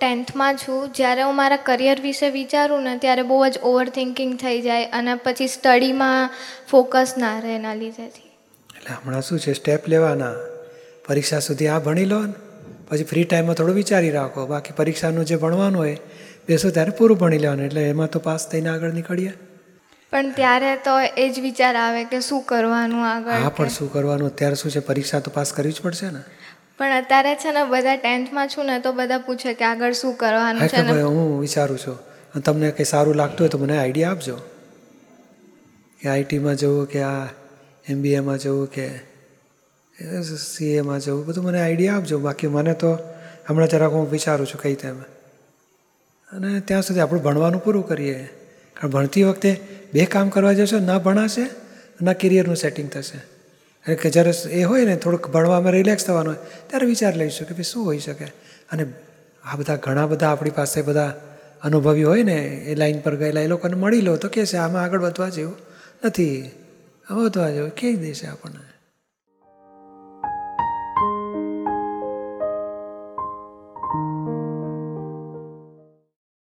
ટેન્થમાં છું. જ્યારે હું મારા કરિયર વિશે વિચારું ને ત્યારે બહુ જ ઓવર થિંકિંગ થઈ જાય અને પછી સ્ટડીમાં ફોકસ ના રહે એના લીધેથી એટલે હમણાં શું છે? સ્ટેપ લેવાના. પરીક્ષા સુધી આ ભણી લો ને. પછી ફ્રી ટાઈમમાં થોડું વિચારી રાખો. બાકી પરીક્ષાનું જે ભણવાનું હોય બેસો ત્યારે પૂરું ભણી લેવાનું. એટલે એમાં તો પાસ થઈને આગળ નીકળીએ. પણ ત્યારે તો એ જ વિચાર આવે કે શું કરવાનું આગળ હા પણ શું કરવાનું? અત્યારે શું છે? પરીક્ષા તો પાસ કરવી જ પડશે ને. પણ અત્યારે છે ને બધા ટેન્થમાં છું ને તો બધા પૂછે કે આગળ શું કરવાનું છે ને. હું વિચારું છું. તમને કંઈ સારું લાગતું હોય તો મને આઈડિયા આપજો. કે આઈટીમાં જવું કે આ એમબીએમાં જવું કે સીએમાં જવું બધું મને આઈડિયા આપજો. બાકી મને તો હમણાં જરાક હું વિચારું છું કઈ તેમ. અને ત્યાં સુધી આપણું ભણવાનું પૂરું કરીએ. કારણ ભણતી વખતે બે કામ કરવા જશો ના ભણાશે ના કરિયરનું સેટિંગ થશે. એટલે કે જ્યારે એ હોય ને, થોડુંક ભણવામાં રિલેક્સ થવાનું હોય, ત્યારે વિચાર લઈશું કે ભાઈ શું હોઈ શકે. અને આ બધા ઘણા બધા આપણી પાસે બધા અનુભવી હોય ને, એ લાઈન પર ગયેલા, એ લોકોને મળી લો તો કહે છે, આમાં આગળ વધવા જેવું નથી. વધવા જેવું કહી દેશે આપણને?